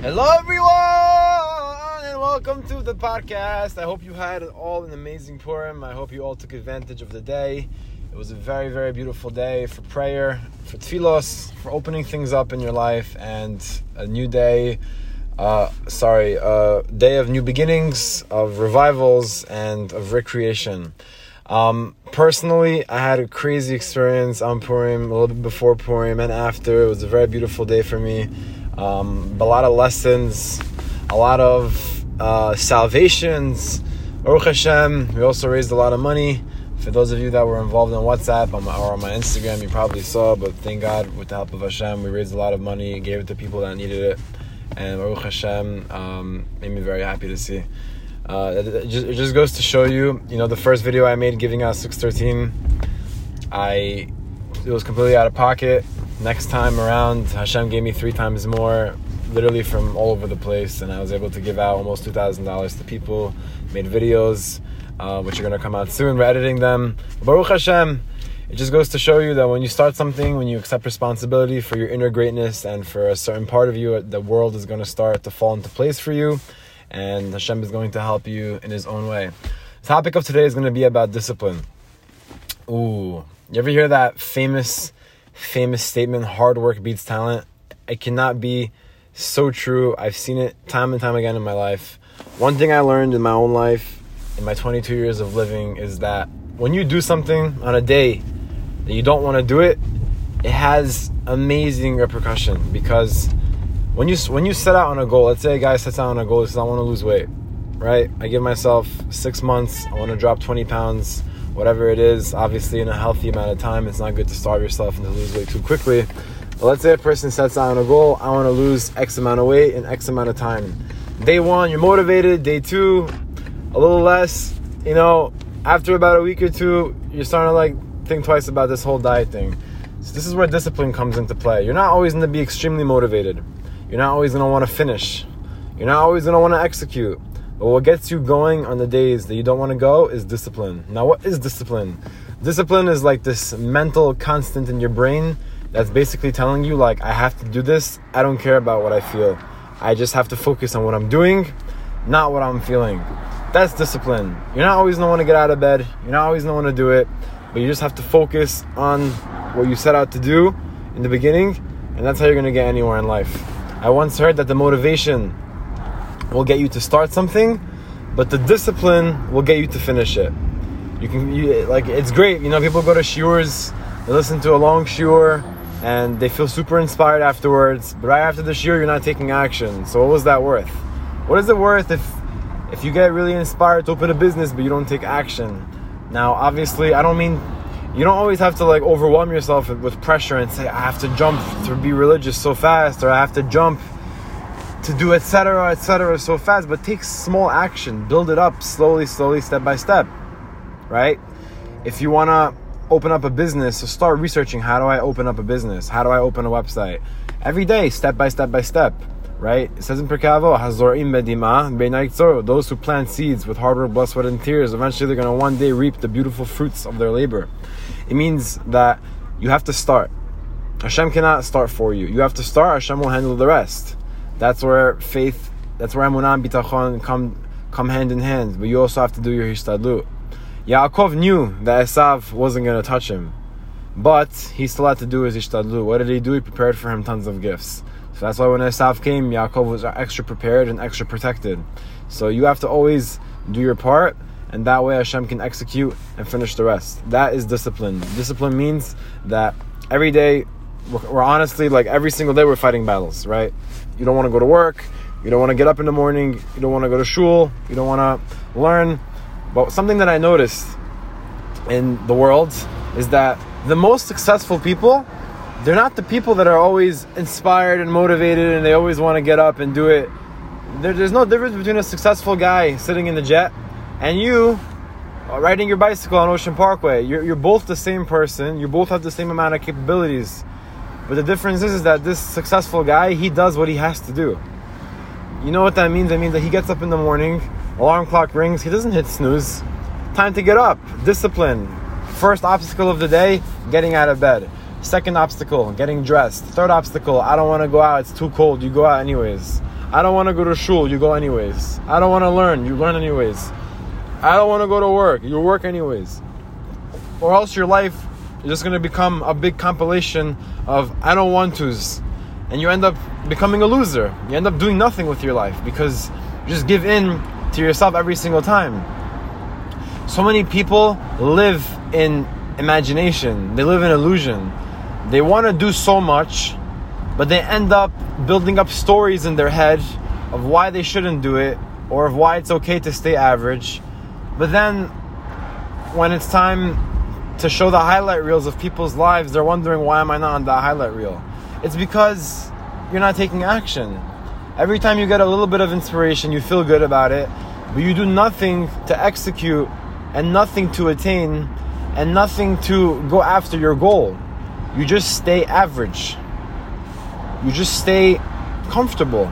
Hello, everyone, and welcome to the podcast. I hope you had all an amazing Purim. I hope you all took advantage of the day. It was a very, very beautiful day for prayer, for tefillos, for opening things up in your life, and a new day. Uh, sorry, a day of new beginnings, of revivals, and of recreation. Um, personally, I had a crazy experience on Purim, a little bit before Purim and after. It was a very beautiful day for me. Um, a lot of lessons, a lot of uh, salvations. Baruch Hashem, we also raised a lot of money. For those of you that were involved in WhatsApp or on my Instagram, you probably saw, but thank God, with the help of Hashem, we raised a lot of money, and gave it to people that needed it. And Baruch Hashem um, made me very happy to see. Uh, it, just, it, just, goes to show you, you know, the first video I made giving out 613, I it was completely out of pocket. Next time around, Hashem gave me three times more, literally from all over the place, and I was able to give out almost two thousand dollars to people. Made videos, uh, which are gonna come out soon. We're editing them. Baruch Hashem. It just goes to show you that when you start something, when you accept responsibility for your inner greatness and for a certain part of you, the world is going to start to fall into place for you and Hashem is going to help you in His own way. The topic of today is going to be about discipline. Ooh, you ever hear that famous, famous statement, hard work beats talent? It cannot be so true. I've seen it time and time again in my life. One thing I learned in my own life, in my 22 years of living, is that when you do something on a day that you don't want to do it, it has amazing repercussion because when you when you set out on a goal, let's say a guy sets out on a goal, says I want to lose weight, right? I give myself six months. I want to drop 20 pounds, whatever it is. Obviously, in a healthy amount of time, it's not good to starve yourself and to lose weight too quickly. But let's say a person sets out on a goal. I want to lose X amount of weight in X amount of time. Day one, you're motivated. Day two, a little less. You know, after about a week or two, you're starting to like think twice about this whole diet thing. So this is where discipline comes into play. You're not always going to be extremely motivated. You're not always going to want to finish. You're not always going to want to execute. But what gets you going on the days that you don't want to go is discipline. Now, what is discipline? Discipline is like this mental constant in your brain that's basically telling you, like, I have to do this. I don't care about what I feel. I just have to focus on what I'm doing, not what I'm feeling. That's discipline. You're not always gonna want to get out of bed. You're not always gonna want to do it, but you just have to focus on what you set out to do in the beginning, and that's how you're gonna get anywhere in life. I once heard that the motivation will get you to start something, but the discipline will get you to finish it. You can you, like it's great, you know. People go to shiurs, they listen to a long shiur, and they feel super inspired afterwards. But right after the shiur, you're not taking action. So what was that worth? What is it worth if if you get really inspired to open a business but you don't take action? Now, obviously, I don't mean you don't always have to like overwhelm yourself with pressure and say I have to jump to be religious so fast or I have to jump to do etc etc so fast but take small action. Build it up slowly slowly step by step right? If you want to open up a business so start researching how do I open up a business? How do I open a website? Every day step by step by step right? It says in Perkavo, Hazorim bedima those who plant seeds with hard work, blood, sweat, and tears, eventually they're going to one day reap the beautiful fruits of their labor. It means that you have to start. Hashem cannot start for you. You have to start, Hashem will handle the rest. That's where faith, that's where Emunah and Bitachon come, come hand in hand, but you also have to do your Hishtadlut. Yaakov knew that Esav wasn't going to touch him, but he still had to do his Hishtadlut. What did he do? He prepared for him tons of gifts. So that's why when Esav came, Yaakov was extra prepared and extra protected. So you have to always do your part, and that way Hashem can execute and finish the rest. That is discipline. Discipline means that every day, we're, honestly like every single day we're fighting battles, right? You don't want to go to work, you don't want to get up in the morning, you don't want to go to shul, you don't want to learn. But something that I noticed in the world is that the most successful people they're not the people that are always inspired and motivated and they always want to get up and do it. There, there's no difference between a successful guy sitting in the jet and you uh, riding your bicycle on Ocean Parkway. You're, you're both the same person, you both have the same amount of capabilities. But the difference is, is that this successful guy, he does what he has to do. You know what that means? That means that he gets up in the morning, alarm clock rings, he doesn't hit snooze. Time to get up. Discipline. First obstacle of the day, getting out of bed Second obstacle, getting dressed. Third obstacle, I don't want to go out, it's too cold. You go out anyways. I don't want to go to shul, you go anyways. I don't want to learn, you learn anyways. I don't want to go to work, you work anyways. Or else your life is just going to become a big compilation of I don't want to's. And you end up becoming a loser. You end up doing nothing with your life because you just give in to yourself every single time. So many people live in imagination, they live in illusion. They want to do so much, but they end up building up stories in their head of why they shouldn't do it or of why it's okay to stay average. But then when it's time to show the highlight reels of people's lives, they're wondering why am I not on that highlight reel? It's because you're not taking action. Every time you get a little bit of inspiration, you feel good about it, but you do nothing to execute and nothing to attain and nothing to go after your goal. You just stay average. You just stay comfortable.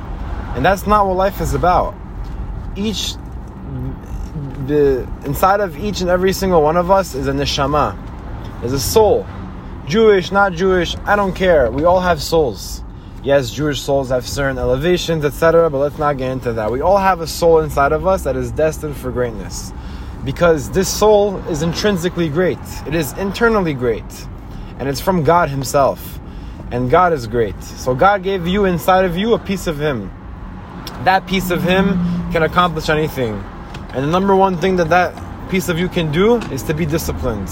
And that's not what life is about. Each the inside of each and every single one of us is a neshama. Is a soul. Jewish, not Jewish, I don't care. We all have souls. Yes, Jewish souls have certain elevations, etc., but let's not get into that. We all have a soul inside of us that is destined for greatness. Because this soul is intrinsically great. It is internally great. And it's from God Himself. And God is great. So God gave you inside of you a piece of Him. That piece of Him can accomplish anything. And the number one thing that that piece of you can do is to be disciplined.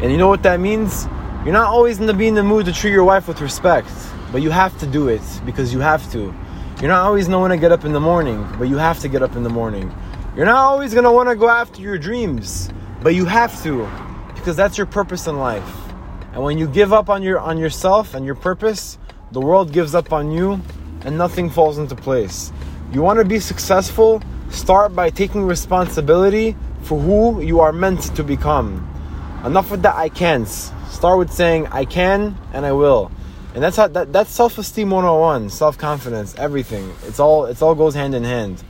And you know what that means? You're not always going to be in the mood to treat your wife with respect, but you have to do it because you have to. You're not always going to want to get up in the morning, but you have to get up in the morning. You're not always going to want to go after your dreams, but you have to because that's your purpose in life. And when you give up on your on yourself and your purpose, the world gives up on you and nothing falls into place. You want to be successful? Start by taking responsibility for who you are meant to become. Enough with the I can't. Start with saying I can and I will. And that's how that, that's self-esteem 101, self-confidence, everything. It's all it's all goes hand in hand.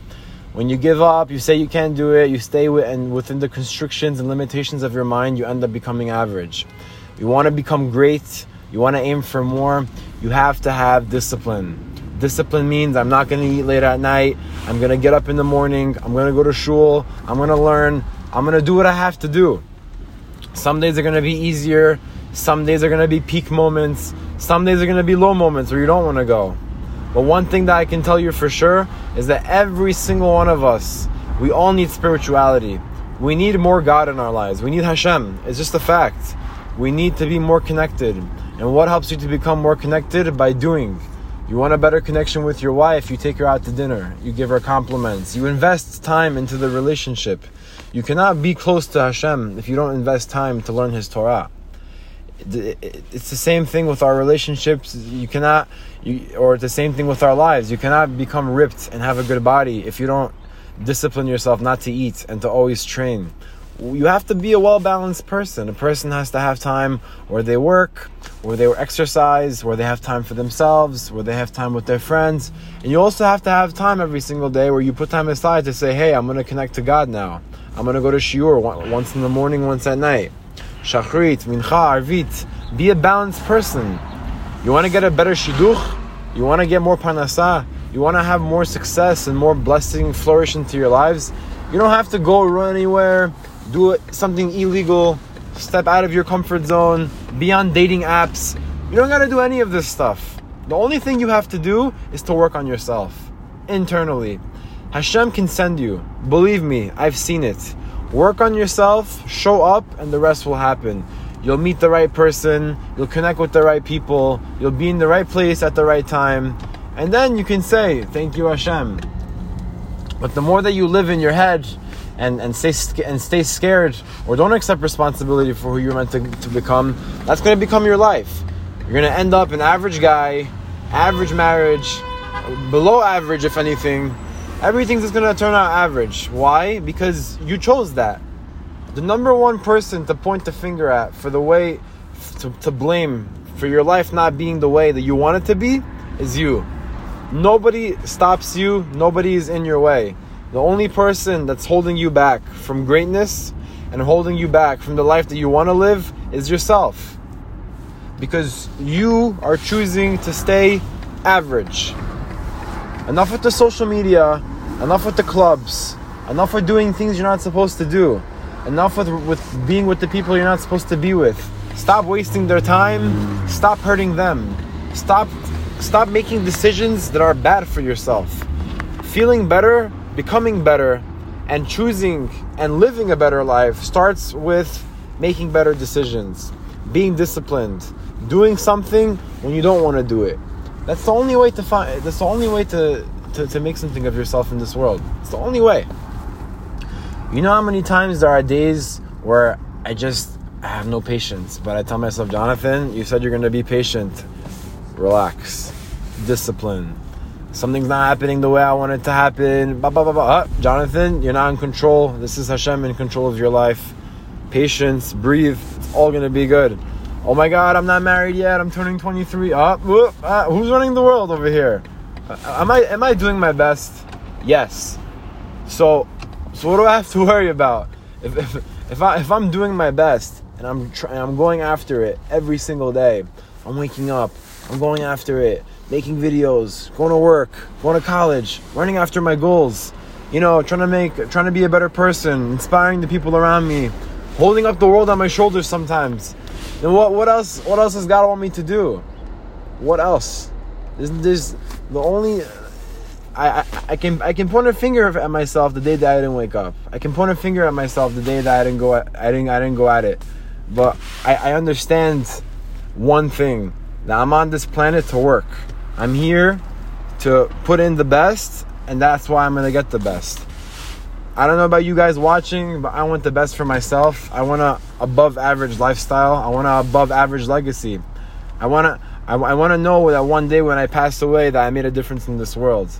When you give up, you say you can't do it, you stay with, and within the constrictions and limitations of your mind, you end up becoming average. You want to become great, you want to aim for more, you have to have discipline. Discipline means I'm not going to eat late at night. I'm going to get up in the morning. I'm going to go to shul. I'm going to learn. I'm going to do what I have to do. Some days are going to be easier. Some days are going to be peak moments. Some days are going to be low moments where you don't want to go. But one thing that I can tell you for sure is that every single one of us, we all need spirituality. We need more God in our lives. We need Hashem. It's just a fact. We need to be more connected. And what helps you to become more connected? By doing. You want a better connection with your wife, you take her out to dinner, you give her compliments, you invest time into the relationship. You cannot be close to Hashem if you don't invest time to learn His Torah. It's the same thing with our relationships. You cannot, you, or it's the same thing with our lives. You cannot become ripped and have a good body if you don't discipline yourself not to eat and to always train you have to be a well balanced person. A person has to have time where they work, where they exercise, where they have time for themselves, where they have time with their friends. And you also have to have time every single day where you put time aside to say, hey, I'm going to connect to God now. I'm going to go to Shiur once in the morning, once at night. Shachrit, Mincha, Arvit. Be a balanced person. You want to get a better Shidduch? You want to get more Parnasah? You want to have more success and more blessing flourish into your lives? You don't have to go run anywhere do something illegal, step out of your comfort zone, be on dating apps. You don't gotta do any of this stuff. The only thing you have to do is to work on yourself internally. Hashem can send you. Believe me, I've seen it. Work on yourself, show up, and the rest will happen. You'll meet the right person, you'll connect with the right people, you'll be in the right place at the right time, and then you can say, Thank you, Hashem. But the more that you live in your head, and, and stay and stay scared or don't accept responsibility for who you're meant to, to become, that's to become your life. You're to end up an average guy, average marriage, below average if anything. Everything's just to turn out average. Why? Because you chose that. The number one person to point the finger at for the way to, to blame for your life not being the way that you want it to be is you. Nobody stops you, nobody is in your way. The only person that's holding you back from greatness and holding you back from the life that you want to live is yourself. because you are choosing to stay average. Enough with the social media, enough with the clubs, enough with doing things you're not supposed to do, enough with, with being with the people you're not supposed to be with. Stop wasting their time, stop hurting them. Stop stop making decisions that are bad for yourself. Feeling better, becoming better, and choosing and living a better life starts with making better decisions, being disciplined, doing something when you don't want to do it. That's the only way to find that's the only way to, to, to make something of yourself in this world. It's the only way. You know how many times there are days where I just I have no patience, but I tell myself, Jonathan, you said you're gonna be patient. Relax. Discipline. Something's not happening the way I want it to happen. Bah, bah, bah. Oh, Jonathan, you're not in control. This is Hashem in control of your life. Patience, breathe. It's all gonna be good. Oh my God, I'm not married yet. I'm turning 23. Oh, whoop, uh, who's running the world over here? Uh, am I am I doing my best? Yes. So, so what do I have to worry about? If if if, I, if I'm doing my best and I'm trying, I'm going after it every single day. I'm waking up. I'm going after it, making videos, going to work, going to college, running after my goals. You know, trying to make, trying to be a better person, inspiring the people around me, holding up the world on my shoulders sometimes. Then what? What else? What else does God want me to do? What else? There's, this, the only. I, I, I can I can point a finger at myself the day that I didn't wake up. I can point a finger at myself the day that I didn't go at, I didn't I didn't go at it. But I, I understand one thing that I'm on this planet to work. I'm here to put in the best, and that's why I'm gonna get the best. I don't know about you guys watching, but I want the best for myself. I want a above average lifestyle. I want a above average legacy. I want to I, I want to know that one day when I pass away that I made a difference in this world.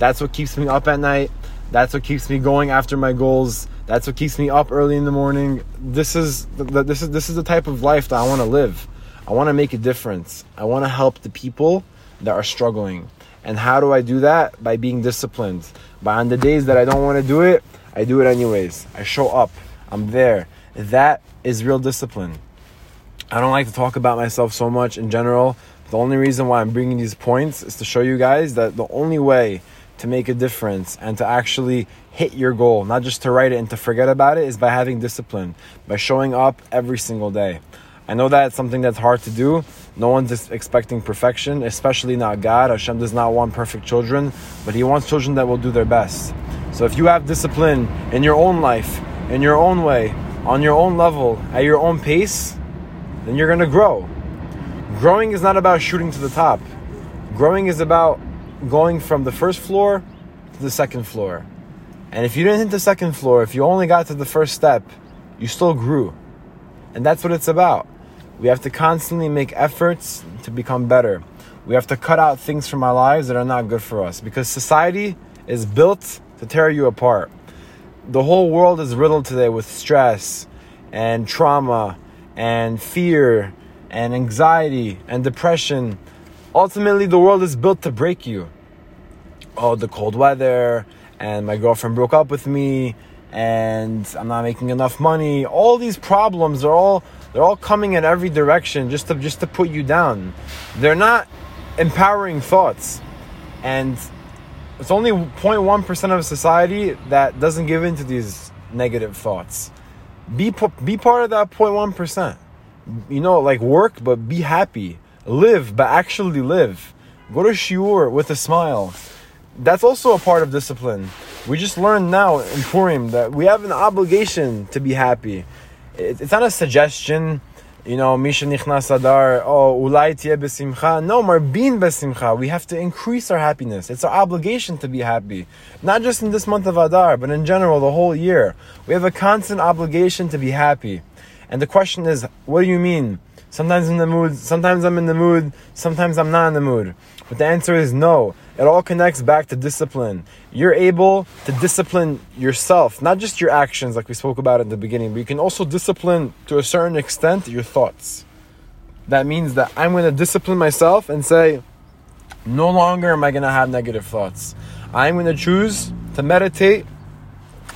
That's what keeps me up at night. That's what keeps me going after my goals. That's what keeps me up early in the morning. This is the, this is this is the type of life that I want to live. I want to make a difference. I want to help the people that are struggling. And how do I do that? By being disciplined. By on the days that I don't want to do it, I do it anyways. I show up. I'm there. That is real discipline. I don't like to talk about myself so much in general. The only reason why I'm bringing these points is to show you guys that the only way to make a difference and to actually hit your goal, not just to write it and to forget about it, is by having discipline, by showing up every single day. I know that's something that's hard to do. No one's expecting perfection, especially not God. Hashem does not want perfect children, but He wants children that will do their best. So if you have discipline in your own life, in your own way, on your own level, at your own pace, then you're going to grow. Growing is not about shooting to the top. Growing is about going from the first floor to the second floor. And if you didn't hit the second floor, if you only got to the first step, you still grew. And that's what it's about. We have to constantly make efforts to become better. We have to cut out things from our lives that are not good for us because society is built to tear you apart. The whole world is riddled today with stress and trauma and fear and anxiety and depression. Ultimately, the world is built to break you. Oh, the cold weather, and my girlfriend broke up with me, and I'm not making enough money. All these problems are all they're all coming in every direction just to just to put you down. They're not empowering thoughts. And it's only 0.1% of society that doesn't give in to these negative thoughts. Be, be part of that 0.1%. You know, like work, but be happy. Live, but actually live. Go to shiur with a smile. That's also a part of discipline. We just learned now in Purim that we have an obligation to be happy. It's not a suggestion you know, Misha Nichnas Adar, oh, Ulai Besimcha. No, Marbin Besimcha. We have to increase our happiness. It's our obligation to be happy. Not just in this month of Adar, but in general, the whole year. We have a constant obligation to be happy. And the question is, what do you mean? Sometimes I'm in the mood, sometimes I'm in the mood, sometimes I'm not in the mood. But the answer is no. It all connects back to discipline. You're able to discipline yourself, not just your actions, like we spoke about in the beginning, but you can also discipline to a certain extent your thoughts. That means that I'm going to discipline myself and say, no longer am I going to have negative thoughts. I'm going to choose to meditate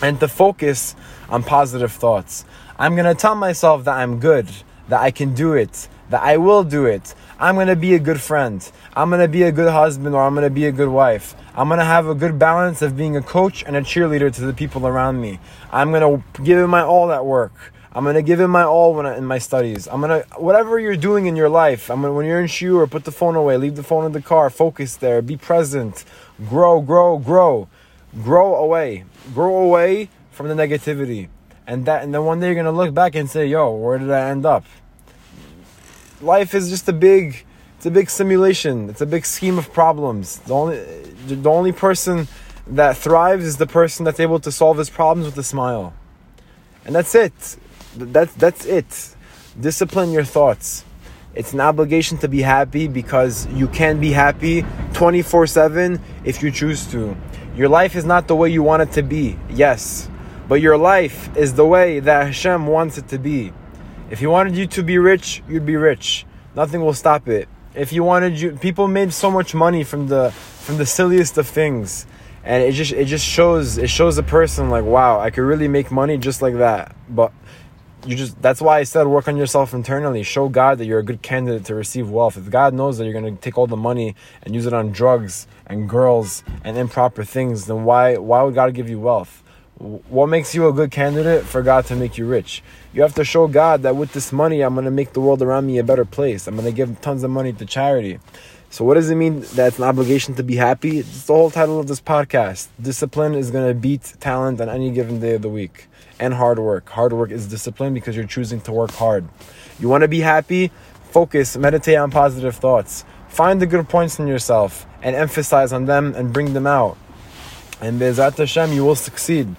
and to focus on positive thoughts. I'm going to tell myself that I'm good, that I can do it, that I will do it. I'm gonna be a good friend. I'm gonna be a good husband or I'm gonna be a good wife. I'm gonna have a good balance of being a coach and a cheerleader to the people around me. I'm gonna give it my all at work. I'm gonna give it my all when I, in my studies. I'm gonna whatever you're doing in your life. I'm gonna when you're in shiur, put the phone away, leave the phone in the car, focus there, be present, grow, grow, grow, grow away, grow away from the negativity, and that and then one day you're gonna look back and say, "Yo, where did I end up?" Life is just a big, it's a big simulation. It's a big scheme of problems. The only the only person that thrives is the person that's able to solve his problems with a smile, and that's it that's that's it. Discipline your thoughts. It's an obligation to be happy because you can be happy 24 7 if you choose to. Your life is not the way you want it to be, yes, but your life is the way that Hashem wants it to be. If He wanted you to be rich, you'd be rich. Nothing will stop it. If you wanted you, people made so much money from the from the silliest of things, and it just it just shows it shows a person like wow, I could really make money just like that. But you just that's why I said work on yourself internally. Show God that you're a good candidate to receive wealth. If God knows that you're gonna take all the money and use it on drugs and girls and improper things, then why why would God give you wealth? What makes you a good candidate for God to make you rich? You have to show God that with this money, I'm gonna make the world around me a better place. I'm gonna give tons of money to charity. So what does it mean that it's an obligation to be happy? It's the whole title of this podcast. Discipline is gonna beat talent on any given day of the week and hard work. Hard work is discipline because you're choosing to work hard. You want to be happy? Focus, meditate on positive thoughts. Find the good points in yourself and emphasize on them and bring them out. And Be'ezrat Hashem, you will succeed.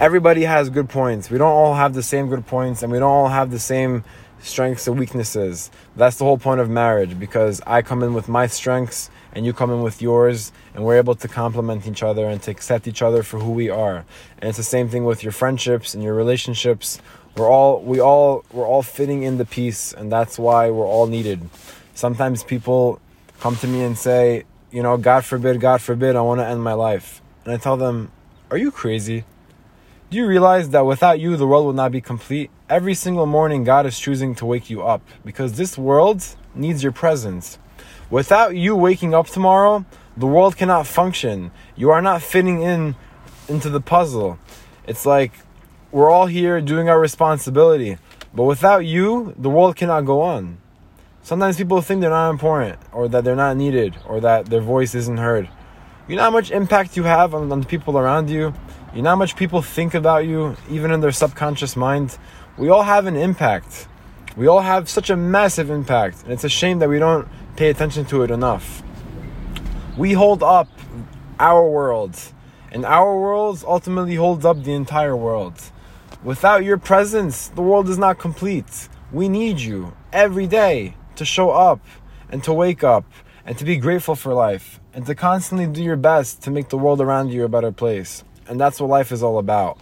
Everybody has good points. We don't all have the same good points and we don't all have the same strengths and weaknesses. That's the whole point of marriage because I come in with my strengths and you come in with yours and we're able to complement each other and to accept each other for who we are. And it's the same thing with your friendships and your relationships. We're all we all we're all fitting in the piece and that's why we're all needed. Sometimes people come to me and say, you know, God forbid, God forbid, I want to end my life. And I tell them, are you crazy? Do you realize that without you, the world will not be complete? Every single morning, God is choosing to wake you up because this world needs your presence. Without you waking up tomorrow, the world cannot function. You are not fitting in into the puzzle. It's like we're all here doing our responsibility, but without you, the world cannot go on. Sometimes people think they're not important, or that they're not needed, or that their voice isn't heard. You know how much impact you have on, on the people around you? You know how much people think about you, even in their subconscious mind? We all have an impact. We all have such a massive impact, and it's a shame that we don't pay attention to it enough. We hold up our world, and our world ultimately holds up the entire world. Without your presence, the world is not complete. We need you every day to show up and to wake up and to be grateful for life and to constantly do your best to make the world around you a better place. And that's what life is all about.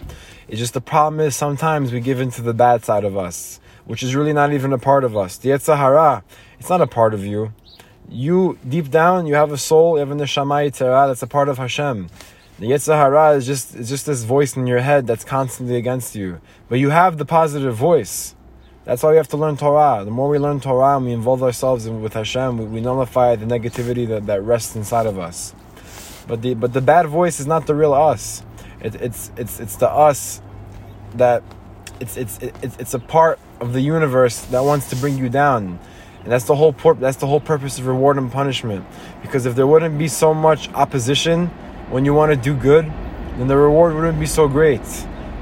It's just the problem is sometimes we give into the bad side of us, which is really not even a part of us. The Yetzer Hara, it's not a part of you you deep down you have a soul, you have a neshama yitzhara that's a part of Hashem. The Yetzer Hara is just it's just this voice in your head that's constantly against you. But you have the positive voice. That's why we have to learn Torah. The more we learn Torah and we involve ourselves with Hashem, we, we nullify the negativity that, that rests inside of us. But the but the bad voice is not the real us. It, it's it's it's the us that it's it's it's it's a part of the universe that wants to bring you down and that's the whole that's the whole purpose of reward and punishment. Because if there wouldn't be so much opposition when you want to do good, then the reward wouldn't be so great.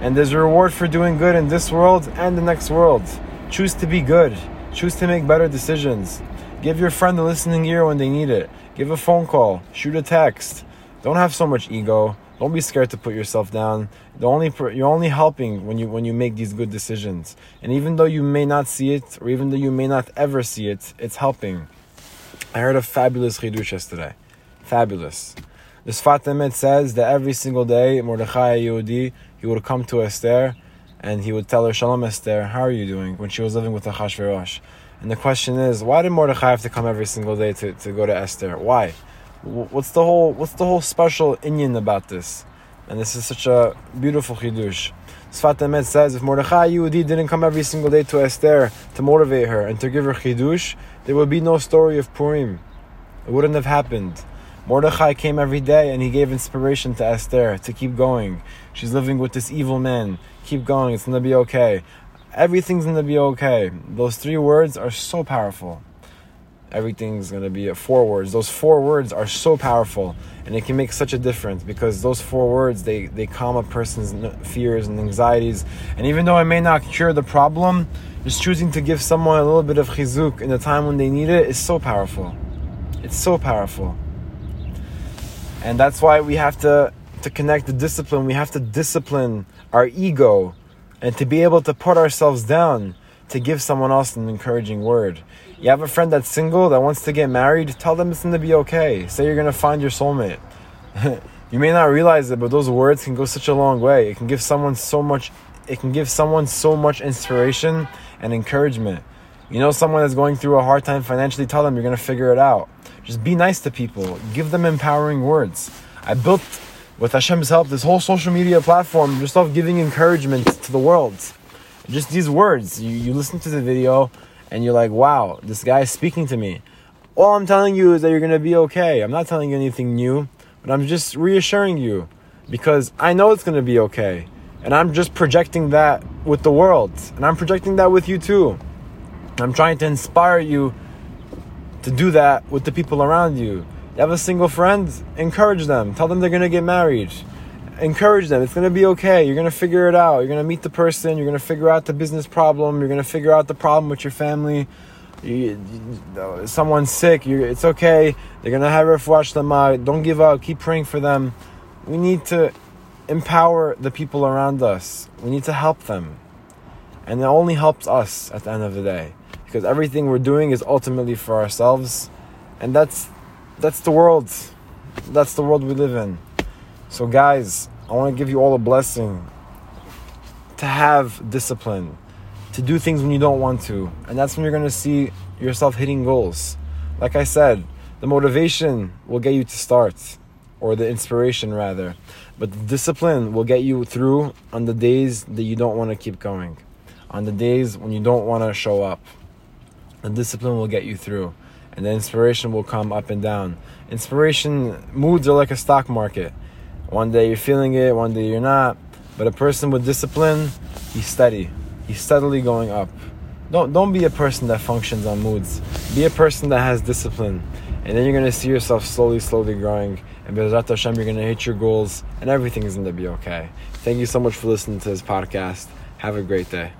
And there's a reward for doing good in this world and the next world. Choose to be good. Choose to make better decisions. Give your friend a listening ear when they need it. Give a phone call. Shoot a text. Don't have so much ego. Don't be scared to put yourself down. The only you're only helping when you when you make these good decisions. And even though you may not see it, or even though you may not ever see it, it's helping. I heard a fabulous chidush yesterday. Fabulous. The Sfat Emet says that every single day Mordechai Yehudi he would come to Esther and he would tell her Shalom Esther, how are you doing? When she was living with the Achashverosh. And the question is, why did Mordechai have to come every single day to, to go to Esther? Why? What's the whole what's the whole special inyan about this? And this is such a beautiful chidush. Sfat Emet says if Mordechai Yehudi didn't come every single day to Esther to motivate her and to give her chidush, there would be no story of Purim. It wouldn't have happened. Mordechai came every day and he gave inspiration to Esther to keep going. She's living with this evil man. Keep going, it's gonna be okay. Everything's gonna be okay. Those three words are so powerful. Everything's gonna be at four words. Those four words are so powerful and it can make such a difference because those four words they, they calm a person's fears and anxieties. And even though it may not cure the problem, just choosing to give someone a little bit of chizuk in the time when they need it is so powerful. It's so powerful. And that's why we have to, to connect the discipline. We have to discipline our ego and to be able to put ourselves down to give someone else an encouraging word. You have a friend that's single that wants to get married, tell them it's going to be okay. Say you're going to find your soulmate. you may not realize it, but those words can go such a long way. It can give someone so much it can give someone so much inspiration and encouragement. You know someone that's going through a hard time financially, tell them you're going to figure it out. Just be nice to people. Give them empowering words. I built, with Hashem's help, this whole social media platform just off giving encouragement to the world. Just these words. You, you listen to the video and you're like, wow, this guy is speaking to me. All I'm telling you is that you're going to be okay. I'm not telling you anything new, but I'm just reassuring you because I know it's going to be okay. And I'm just projecting that with the world. And I'm projecting that with you too. I'm trying to inspire you to do that with the people around you. You have a single friend, encourage them. Tell them they're gonna get married. Encourage them. It's gonna be okay. You're gonna figure it out. You're gonna meet the person. You're gonna figure out the business problem. You're gonna figure out the problem with your family. You, you, someone's sick. it's okay. They're gonna have watch them out. Don't give up. Keep praying for them. We need to empower the people around us. We need to help them, and it only helps us at the end of the day because everything we're doing is ultimately for ourselves and that's that's the world that's the world we live in so guys i want to give you all a blessing to have discipline to do things when you don't want to and that's when you're going to see yourself hitting goals. Like i said the motivation will get you to start or the inspiration rather but the discipline will get you through on the days that you don't want to keep going on the days when you don't want to show up. The discipline will get you through and the inspiration will come up and down. Inspiration moods are like a stock market one day you're feeling it one day you're not but a person with discipline he's steady he's steadily going up don't don't be a person that functions on moods be a person that has discipline and then you're to see yourself slowly slowly growing and Bezrat Hashem, you're to hit your goals and everything is to be okay. Thank you so much for listening to this podcast. Have a great day.